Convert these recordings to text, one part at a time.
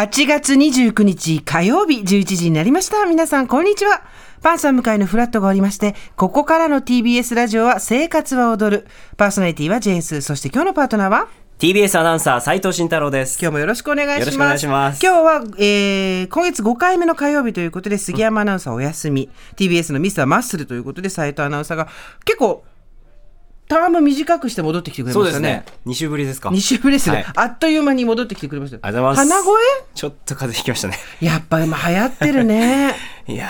8月29日火曜日11時になりました。皆さん、こんにちは。パンサー向かいのフラットがおりまして、ここからの TBS ラジオは生活は踊る。パーソナリティはジェンス。そして今日のパートナーは？TBS アナウンサー斉藤慎太郎です。今日もよろしくお願いします。よろしくお願いします今日は、えー、今月5回目の火曜日ということで、杉山アナウンサーお休み、TBS のミスターマッスルということで、斉藤アナウンサーが結構、ターム短くして戻ってきてくれましたねそうですね。。2週ぶりですか。2週ぶりですね、はいあっという間に戻ってきてくれました。ありがとうございます鼻声？ちょっと風邪ひきましたね。やっぱ今流行ってるね。いや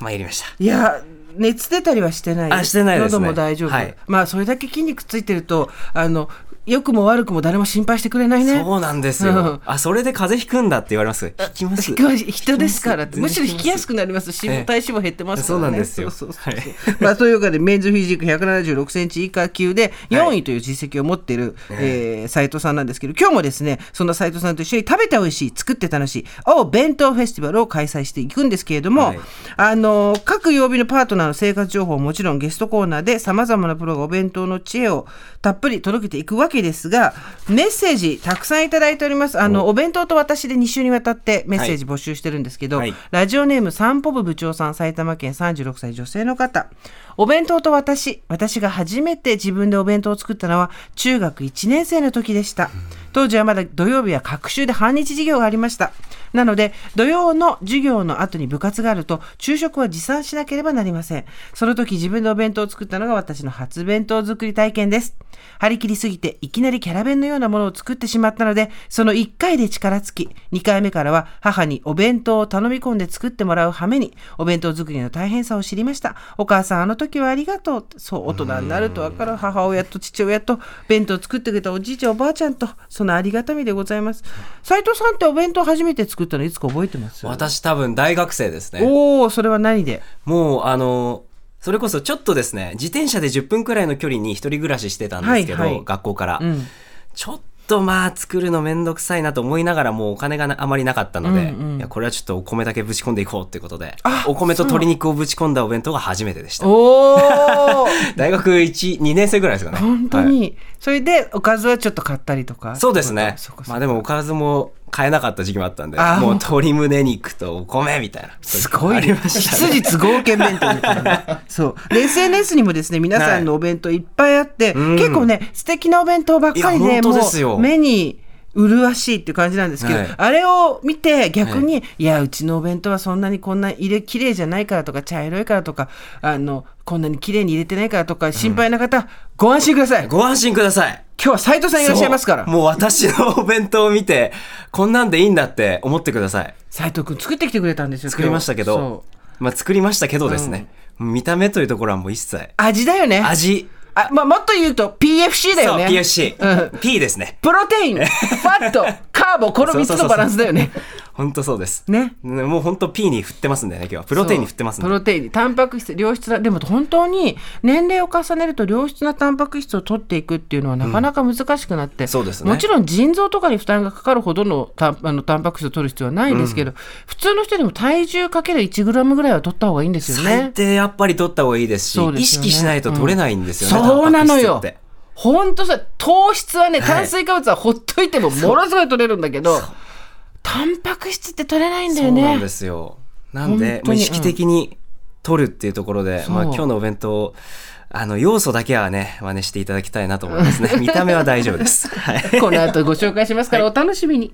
ー、参りました。いや、熱出たりはしてない。あしてないですね喉も大丈夫。はいまあ、それだけ筋肉ついてると、あの、良くも悪くも誰も心配してくれないね。そうなんですうん。よ。あ、それで風邪ひくんだって言われます。引きます？人ですから。むしろ引きやすく。くなります。脂肪ええ体脂肪減ってますからね。そうなんですよ。そうそうそうはい。まあというわけでメンズフィジーク176センチ以下級で4位という実績を持っている、えー斉藤さんなんですけど今日もですねそんな斉藤さんと一緒に食べて美味しい作って楽しいお弁当フェスティバルを開催していくんですけれども、はい。あの各曜日のパートナーの生活情報もちろんゲストコーナーでさまざまなプロがお弁当の知恵をたっぷり届けていくわけですがメッセージたくさんいただいております。あのお。弁当と私で2週にわたってメッセージ募集してるんですけど、はい。ラジオネーム散歩部部長さん埼玉県36歳女性の方。お弁当と私私が初めて自分でお弁当を作ったのは中学1年生の時でした当時はまだ土曜日は各週で半日授業がありました。なので土曜の授業の後に部活があると昼食は持参しなければなりません。その時自分でお弁当を作ったのが私の初弁当作り体験です。張り切りすぎていきなりキャラ弁のようなものを作ってしまったのでその1回で力尽き2回目からは母にお弁当を頼み込んで作ってもらう羽目にお弁当作りの大変さを知りました。お母さんあの時はありがとう。そう大人になると分かる。母親と父親と弁当作ってくれたおじいちゃんおばあちゃんとそのありがたみでございます。斉藤さんってお弁当初めて作ったのいつか覚えてます？私多分大学生ですね。おおそれは何で？もう、あの、それこそちょっとですね、自転車で10分くらいの距離に一人暮らししてたんですけど、はいはい。学校から。うん。ちょっとまあ作るのめんどくさいなと思いながらもうお金がなあまりなかったので、うんうん。いやこれはちょっとお米だけぶち込んでいこうっていうことであお米と鶏肉をぶち込んだお弁当が初めてでした。大学1、2年生ぐらいですかね。本当はい。に、それでおかずはちょっと買ったりとか？そうですね。まあでもおかずも買えなかった時期もあったんで、もう鶏胸肉とお米みたいな。すごいありましたね。羊都合券弁当みたいな。そう。で SNS にもですね、皆さんのお弁当いっぱいあって、うん結構ね、素敵なお弁当ばっかりで、もう目に麗しいっていう感じなんですけど、はいあれを見て逆に、い、や、うちのお弁当はそんなにこんな入れ、綺麗じゃないからとか、茶色いからとか、あの、こんなに綺麗に入れてないからとか、心配な方、ご安心ください。今ご安心ください。日は斉藤さんいらっしゃいますから。もう私のお弁当を見て、こんなんでいいんだって思ってください。斉藤くん作ってきてくれたんですよ。作りましたけど、まあ作りましたけどですね、見た目というところはもう一切。味だよね。味。あ、まあ、もっと言うと PFC だよそう、ね。PFC。うん P ですね。プロテイン、ファット、カーボ、この3つのバランスだよね。本当そうです。ね。もう本当 P に振ってますんでね、今日は。プロテインに振ってますんで。プロテインにタンパク質良質なでも本当に年齢を重ねると良質なタンパク質を取っていくっていうのはなかなか難しくなって、そうですねもちろん腎臓とかに負担がかかるほどのタンあのタンパク質を取る必要はないんですけど、普通の人でも体重かける 1g ぐらいは取った方がいいんですよ最ね。低やっぱり取った方がいいですし、すよね意識しないと取れないんですよね。そうなのよタンパク質って。本当さ糖質はねはい炭水化物はほっといてもものすごい取れるんだけど、タンパク質って取れないんだよね。そうなんですよ。なんで意識的に取るっていうところで、そうまあ今日のお弁当、あの、要素だけはね、真似していただきたいなと思いますね。見た目は大丈夫です。はい。この後ご紹介しますからお楽しみに。